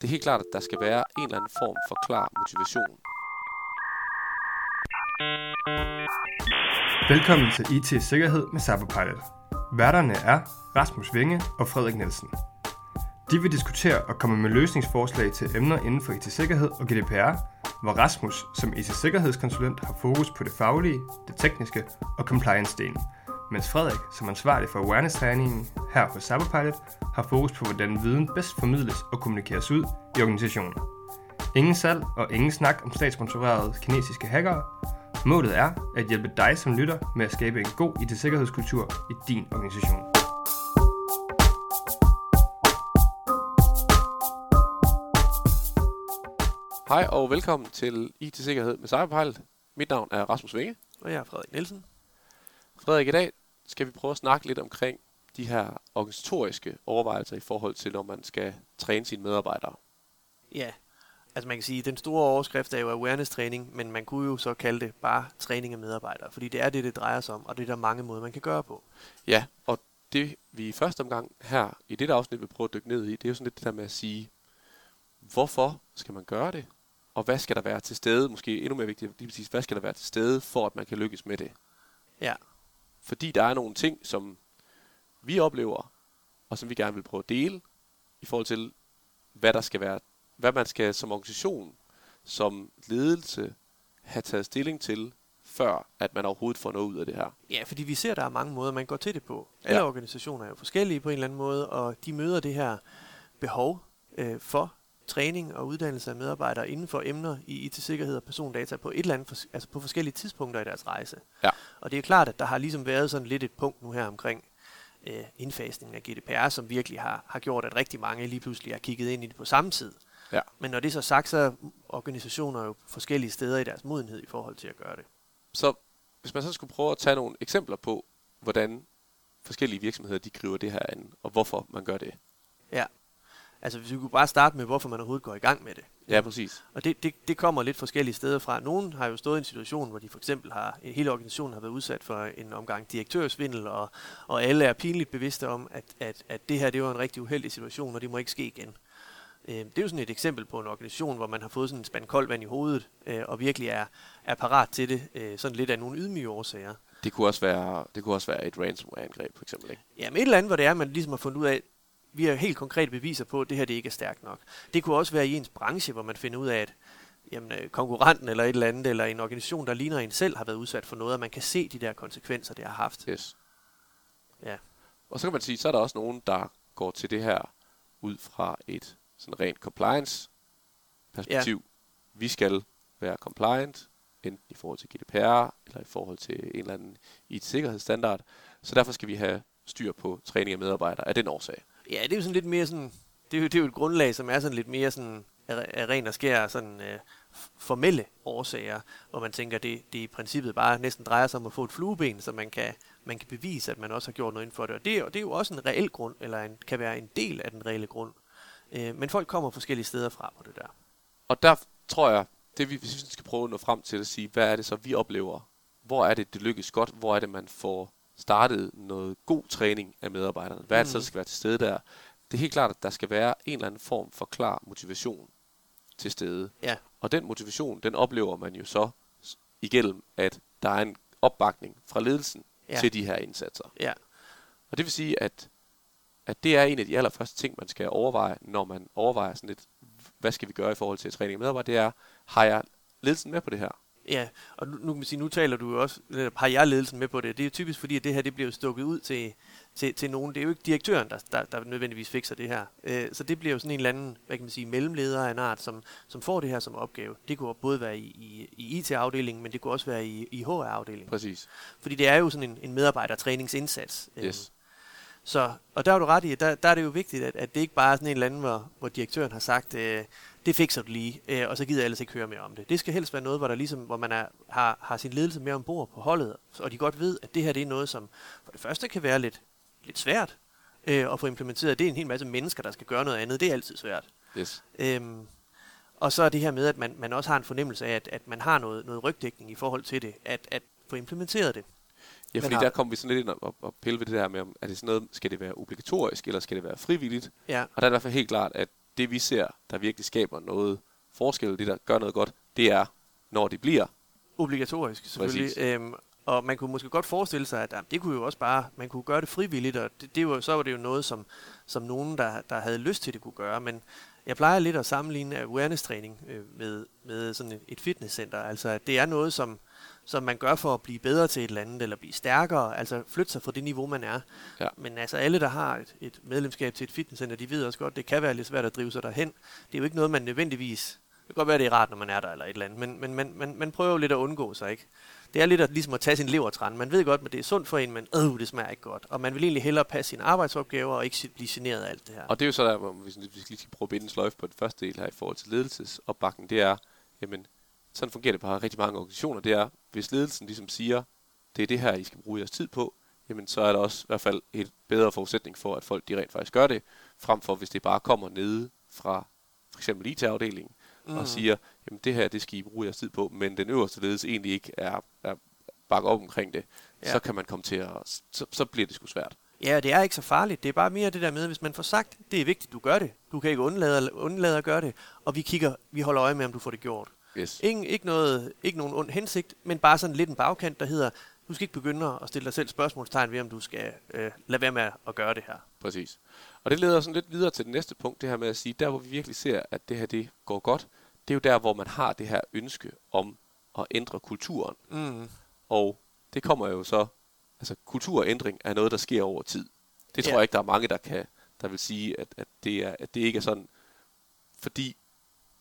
Det er helt klart, at der skal være en eller anden form for klar motivation. Velkommen til IT Sikkerhed med Cyberpilot. Værterne er Rasmus Vinge og Frederik Nielsen. De vil diskutere og komme med løsningsforslag til emner inden for IT-sikkerhed og GDPR, hvor Rasmus som IT-sikkerhedskonsulent har fokus på det faglige, det tekniske og compliance-delen, mens Frederik som ansvarlig for awareness-træningen her på Cyberpilot har fokus på, hvordan viden bedst formidles og kommunikeres ud i organisationen. Ingen salg og ingen snak om statssponsorerede kinesiske hackere. Målet er at hjælpe dig som lytter med at skabe en god IT-sikkerhedskultur i din organisation. Hej og velkommen til IT-sikkerhed med Cyberpilot. Mit navn er Rasmus Vinge. Og jeg er Frederik Nielsen. Frederik, i dag skal vi prøve at snakke lidt omkring de her organisatoriske overvejelser i forhold til, når man skal træne sine medarbejdere. Ja, altså man kan sige, at den store overskrift er jo awareness-træning, men man kunne jo så kalde det bare træning af medarbejdere, fordi det er det, det drejer sig om, og det er der mange måder, man kan gøre på. Ja, og det vi i første omgang her i dette afsnit vil prøve at dykke ned i, det er jo sådan lidt det der med at sige, hvorfor skal man gøre det? Og hvad skal der være til stede? Måske endnu mere vigtigt, lige præcis, hvad skal der være til stede, for at man kan lykkes med det? Ja. Fordi der er nogle ting, som vi oplever, og som vi gerne vil prøve at dele, i forhold til, hvad der skal være, hvad man skal som organisation, som ledelse, have taget stilling til, før at man overhovedet får noget ud af det her. Ja, fordi vi ser, at der er mange måder, man går til det på. Alle Ja. organisationer er jo forskellige på en eller anden måde, og de møder det her behov øh, for træning og uddannelse af medarbejdere inden for emner i IT-sikkerhed og persondata på et eller andet, altså på forskellige tidspunkter i deres rejse. Ja. Og det er klart, at der har ligesom været sådan lidt et punkt nu her omkring øh, indfasningen af GDPR, som virkelig har, har gjort, at rigtig mange lige pludselig har kigget ind i det på samme tid. Ja. Men når det er så sagt, så er organisationer jo forskellige steder i deres modenhed i forhold til at gøre det. Så hvis man så skulle prøve at tage nogle eksempler på, hvordan forskellige virksomheder de griber det her an, og hvorfor man gør det. Ja. Altså hvis vi kunne bare starte med, hvorfor man overhovedet går i gang med det. Ja, præcis. Og det, det, det kommer lidt forskellige steder fra. Nogle har jo stået i en situation, hvor de for eksempel har, hele organisationen har været udsat for en omgang direktørsvindel, og, og alle er pinligt bevidste om, at, at, at det her det var en rigtig uheldig situation, og det må ikke ske igen. Øh, Det er jo sådan et eksempel på en organisation, hvor man har fået sådan en spand koldt vand i hovedet, øh, og virkelig er, er parat til det, øh, sådan lidt af nogle ydmyge årsager. Det kunne også være, det kunne også være et ransomware-angreb, for eksempel. Ikke? Ja, men et eller andet, hvor det er, man ligesom har fundet ud af, vi har helt konkrete beviser på, at det her det ikke er stærkt nok. Det kunne også være i ens branche, hvor man finder ud af, at jamen, øh, konkurrenten eller et eller andet, eller en organisation, der ligner en selv, har været udsat for noget, og man kan se de der konsekvenser, det har haft. Yes. Ja. Og så kan man sige, så er der også nogen, der går til det her ud fra et sådan rent compliance-perspektiv. Ja. Vi skal være compliant, enten i forhold til GDPR, eller i forhold til en eller anden IT-sikkerhedsstandard. Så derfor skal vi have styr på træning af medarbejdere af den årsag. Ja, det er jo sådan lidt mere sådan, det er jo, det er jo et grundlag, som er sådan lidt mere sådan, af, ren og skær sådan øh, formelle årsager, hvor man tænker, det, det i princippet bare næsten drejer sig om at få et flueben, så man kan, man kan bevise, at man også har gjort noget inden for det. Og det, er- og det er jo også en reel grund, eller en, kan være en del af den reelle grund. Øh, men folk kommer forskellige steder fra på det der. Og der tror jeg, det vi, hvis vi skal prøve at nå frem til at sige, hvad er det så, vi oplever? Hvor er det, det lykkes godt? Hvor er det, man får startet noget god træning af medarbejderne? Hvad er det så, der Mm. skal være til stede der? Det er helt klart, at der skal være en eller anden form for klar motivation til stede. Ja. Og den motivation, den oplever man jo så igennem, at der er en opbakning fra ledelsen ja. til de her indsatser. Ja. Og det vil sige, at, at det er en af de allerførste ting, man skal overveje, når man overvejer sådan lidt, hvad skal vi gøre i forhold til træning af medarbejdere, det er, har jeg ledelsen med på det her? Ja, og nu, nu kan man sige, nu taler du jo også, eller har jeg ledelsen med på det. Det er jo typisk fordi, at det her det bliver jo stukket ud til, til, til nogen. Det er jo ikke direktøren, der, der, der nødvendigvis fikser det her. Øh, så det bliver jo sådan en eller anden, hvad kan man sige, mellemleder af en art, som, som får det her som opgave. Det kunne både være i, i, i IT-afdelingen, men det kunne også være i, i HR-afdelingen. Præcis. Fordi det er jo sådan en, en medarbejdertræningsindsats. Øh, Yes. Så, og der har du ret i, at der, der er det jo vigtigt, at, at det ikke bare er sådan en eller anden, hvor, hvor direktøren har sagt, øh, det fikser du lige, øh, og så gider jeg ellers ikke høre mere om det. Det skal helst være noget, hvor, der ligesom, hvor man er, har, har sin ledelse mere ombord på holdet, og de godt ved, at det her det er noget, som for det første kan være lidt, lidt svært øh, at få implementeret. Det er en hel masse mennesker, der skal gøre noget andet. Det er altid svært. Yes. Øhm, og så er det her med, at man, man også har en fornemmelse af, at, at man har noget, noget rygdækning i forhold til det, at, at få implementeret det. Ja, fordi har- der kommer vi sådan lidt ind og, og, pille ved det der med, om er det sådan noget, skal det være obligatorisk, eller skal det være frivilligt? Ja, Og der er i hvert fald helt klart, at det vi ser, der virkelig skaber noget forskel, det der gør noget godt, det er, når det bliver obligatorisk selvfølgelig. Øhm, og man kunne måske godt forestille sig, at jamen, det kunne jo også bare, man kunne gøre det frivilligt, og det, det var, så var det jo noget, som, som nogen, der, der havde lyst til det, kunne gøre. Men jeg plejer lidt at sammenligne awareness-træning øh, med, med sådan et, et fitnesscenter. Altså, at det er noget, som, som man gør for at blive bedre til et eller andet, eller blive stærkere, altså flytte sig fra det niveau, man er. Ja. Men altså alle, der har et, et medlemskab til et fitnesscenter, de ved også godt, det kan være lidt svært at drive sig derhen. Det er jo ikke noget, man nødvendigvis... Det kan godt være, det er rart, når man er der eller et eller andet, men, men man, man, man prøver jo lidt at undgå sig, ikke? Det er lidt at, ligesom at tage sin levertræn. Man ved godt, at det er sundt for en, men øh, det smager ikke godt. Og man vil egentlig hellere passe sine arbejdsopgaver og ikke blive generet af alt det her. Og det er jo så der, hvor vi lige skal prøve at binde en på den første del her i forhold til ledelsesopbakken. Det er, jamen, sådan fungerer det på rigtig mange organisationer. Det er, hvis ledelsen ligesom siger, det er det her, I skal bruge jeres tid på, jamen så er der også i hvert fald et bedre forudsætning for, at folk de rent faktisk gør det, frem for hvis det bare kommer nede fra for eksempel IT-afdelingen, mm. og siger, jamen det her, det skal I bruge jeres tid på, men den øverste ledelse egentlig ikke er, er bakket op omkring det, ja. så kan man komme til at, så, så bliver det sgu svært. Ja, det er ikke så farligt. Det er bare mere det der med, hvis man får sagt, det er vigtigt, du gør det. Du kan ikke undlade, undlade at gøre det. Og vi kigger, vi holder øje med, om du får det gjort. Yes. Ingen, ikke, noget, ikke nogen ond hensigt, men bare sådan lidt en bagkant, der hedder, du skal ikke begynde at stille dig selv spørgsmålstegn ved, om du skal øh, lade være med at gøre det her. Præcis. Og det leder sådan lidt videre til det næste punkt, det her med at sige, der hvor vi virkelig ser, at det her det går godt, det er jo der, hvor man har det her ønske om at ændre kulturen. Mm. Og det kommer jo så, altså kulturændring er noget, der sker over tid. Det tror ja. jeg ikke, der er mange, der kan, der vil sige, at, at, det er, at det ikke er sådan. Fordi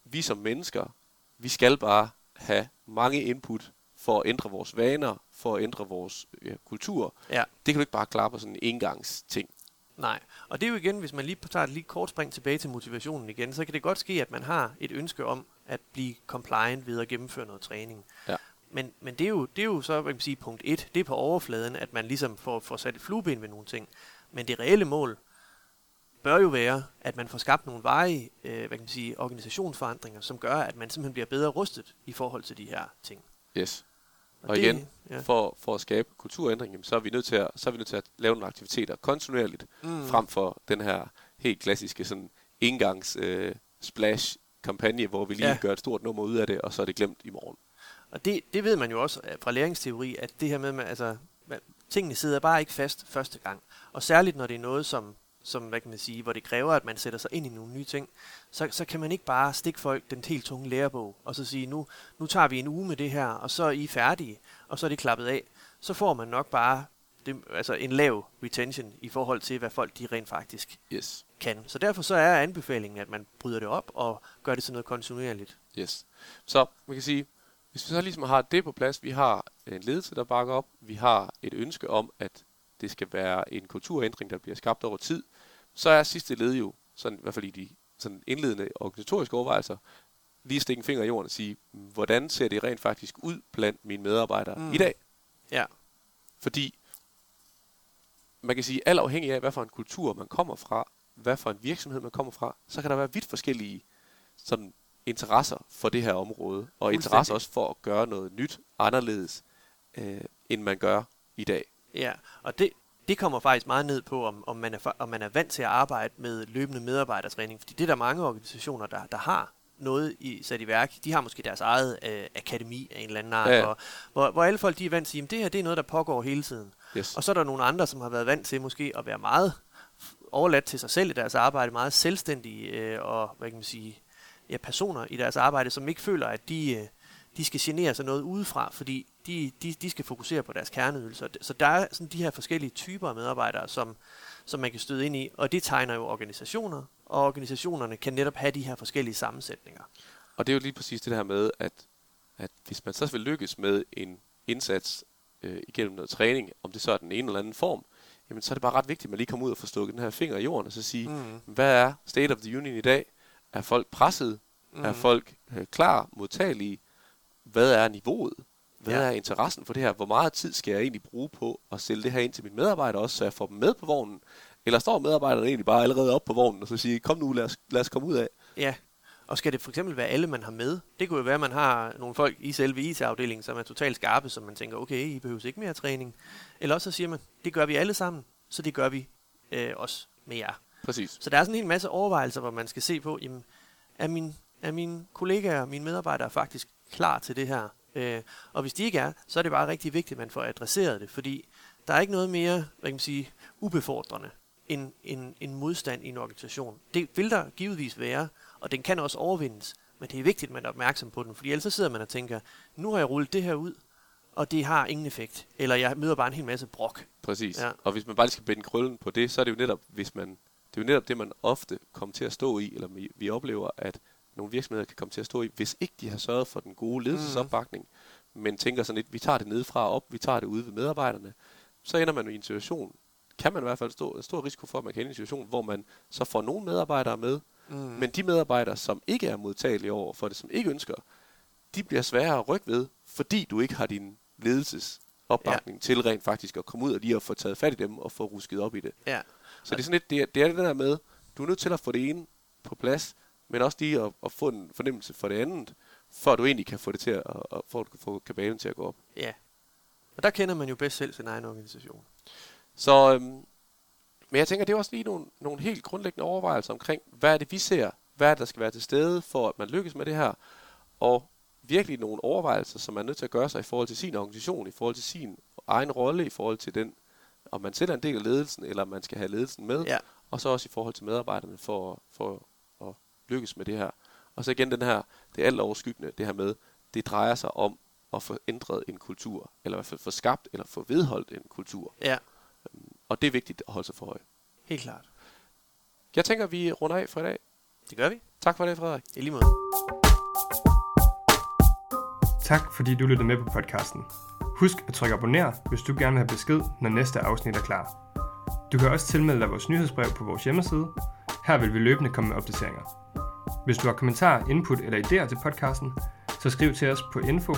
vi som mennesker, vi skal bare have mange input for at ændre vores vaner, for at ændre vores ja, kultur. Ja. Det kan du ikke bare klare på sådan en engangsting. Nej, og det er jo igen, hvis man lige tager et lige kort spring tilbage til motivationen igen, så kan det godt ske, at man har et ønske om at blive compliant ved at gennemføre noget træning. Ja. Men, men det, er jo, det er jo så, hvad kan man sige, punkt et, det er på overfladen, at man ligesom får, får sat et flueben ved nogle ting. Men det reelle mål bør jo være, at man får skabt nogle veje, øh, hvad kan man sige, organisationsforandringer, som gør, at man simpelthen bliver bedre rustet i forhold til de her ting. Yes. Og, og det, igen, ja. for, for at skabe kulturændring, så er vi nødt til at, så er vi nødt til at lave nogle aktiviteter kontinuerligt, mm. frem for den her helt klassiske sådan engangs øh, splash kampagne, hvor vi lige ja. gør et stort nummer ud af det, og så er det glemt i morgen. Og det, det ved man jo også fra læringsteori, at det her med, med altså, tingene sidder bare ikke fast første gang. Og særligt når det er noget, som, som hvad kan man sige, hvor det kræver, at man sætter sig ind i nogle nye ting, så, så kan man ikke bare stikke folk den helt tunge lærebog, og så sige, nu, nu tager vi en uge med det her, og så er I færdige, og så er det klappet af. Så får man nok bare det, altså en lav retention i forhold til, hvad folk de rent faktisk yes. kan. Så derfor så er anbefalingen, at man bryder det op og gør det til noget kontinuerligt. Yes. Så man kan sige, hvis vi så ligesom har det på plads, vi har en ledelse, der bakker op, vi har et ønske om, at det skal være en kulturændring, der bliver skabt over tid, så er sidste led jo, sådan, i hvert fald i de sådan indledende organisatoriske overvejelser, lige stikke en finger i jorden og sige, hvordan ser det rent faktisk ud blandt mine medarbejdere mm. i dag? Ja. Fordi man kan sige, alt afhængig af, hvad for en kultur man kommer fra, hvad for en virksomhed man kommer fra, så kan der være vidt forskellige sådan, interesser for det her område, og interesse også for at gøre noget nyt, anderledes, øh, end man gør i dag. Ja, og det, det kommer faktisk meget ned på, om, om, man er, om man er vant til at arbejde med løbende medarbejdertræning, fordi det er der mange organisationer, der, der har noget i, sat i værk. De har måske deres eget øh, akademi af en eller anden art, ja. Hvor, hvor, hvor alle folk de er vant til, at det her det er noget, der pågår hele tiden. Yes. Og så er der nogle andre, som har været vant til måske at være meget overladt til sig selv i deres arbejde, meget selvstændige øh, og hvad kan man sige, ja, personer i deres arbejde, som ikke føler, at de, øh, de skal genere sig noget udefra, fordi de, de, de skal fokusere på deres kerneydelser. Så der er sådan de her forskellige typer af medarbejdere, som, som man kan støde ind i, og det tegner jo organisationer, og organisationerne kan netop have de her forskellige sammensætninger. Og det er jo lige præcis det her med, at, at hvis man så vil lykkes med en indsats øh, igennem noget træning, om det så er den ene eller anden form, jamen så er det bare ret vigtigt, at man lige kommer ud og får stukket den her finger i jorden, og så sige, mm. hvad er state of the union i dag? Er folk presset? Mm. Er folk øh, klar, modtagelige? Hvad er niveauet? Hvad ja. er interessen for det her? Hvor meget tid skal jeg egentlig bruge på at sælge det her ind til mine medarbejdere også, så jeg får dem med på vognen? Eller står medarbejderne egentlig bare allerede op på vognen og så siger, kom nu, lad os, lad os komme ud af? Ja, og skal det for eksempel være alle, man har med? Det kunne jo være, at man har nogle folk i selve IT-afdelingen, som er totalt skarpe, som man tænker, okay, I behøver ikke mere træning. Eller også så siger man, det gør vi alle sammen, så det gør vi øh, også med jer. Præcis. Så der er sådan en hel masse overvejelser, hvor man skal se på, jamen, er, min, er mine kollegaer, mine medarbejdere faktisk klar til det her? Øh, og hvis de ikke er, så er det bare rigtig vigtigt, at man får adresseret det, fordi der er ikke noget mere, hvad kan man sige, ubefordrende end en, en modstand i en organisation. Det vil der givetvis være, og den kan også overvindes, men det er vigtigt, at man er opmærksom på den, fordi ellers så sidder man og tænker, nu har jeg rullet det her ud, og det har ingen effekt. Eller jeg møder bare en hel masse brok. Præcis. Ja. Og hvis man bare skal binde krøllen på det, så er det jo netop, hvis man, det er jo netop det, man ofte kommer til at stå i, eller vi- vi oplever, at nogle virksomheder kan komme til at stå i, hvis ikke de har sørget for den gode ledelsesopbakning, men tænker sådan lidt, vi tager det nedefra og op, vi tager det ude ved medarbejderne, så ender man i en situation, kan man i hvert fald stå en stor risiko for, at man kan ende i en situation, hvor man så får nogle medarbejdere med, Mm. men de medarbejdere, som ikke er modtagelige over for det, som ikke ønsker, de bliver sværere at rykke ved, fordi du ikke har din ledelsesopbakning ja. til rent faktisk at komme ud og lige at få taget fat i dem og få rusket op i det. Ja. Så det er sådan lidt, det er, det er det der med, du er nødt til at få det ene på plads, men også lige at, at få en fornemmelse for det andet, at du egentlig kan få det til at, at kan få kabalen til at gå op. ja. Og der kender man jo bedst selv sin egen organisation. Så, øhm, men jeg tænker, det er også lige nogle, nogle helt grundlæggende overvejelser omkring, hvad er det, vi ser, hvad er det, der skal være til stede, for at man lykkes med det her, og virkelig nogle overvejelser, som man er nødt til at gøre sig i forhold til sin organisation, i forhold til sin egen rolle, i forhold til den, om man selv er en del af ledelsen, eller om man skal have ledelsen med, Ja. og så også i forhold til medarbejderne for, for lykkes med det her. Og så igen den her, det er alt overskyggende, det her med, det drejer sig om at få ændret en kultur, eller i hvert fald få skabt, eller få vedholdt en kultur. Ja, Og det er vigtigt at holde sig for øje. helt klart. Jeg tænker, vi runder af for i dag. Det gør vi. Tak for det, Frederik. I lige måde. Tak fordi du lyttede med på podcasten. Husk at trykke abonner, hvis du gerne vil have besked, når næste afsnit er klar. Du kan også tilmelde dig vores nyhedsbrev på vores hjemmeside. Her vil vi løbende komme med opdateringer. Hvis du har kommentarer, input eller idéer til podcasten, så skriv til os på info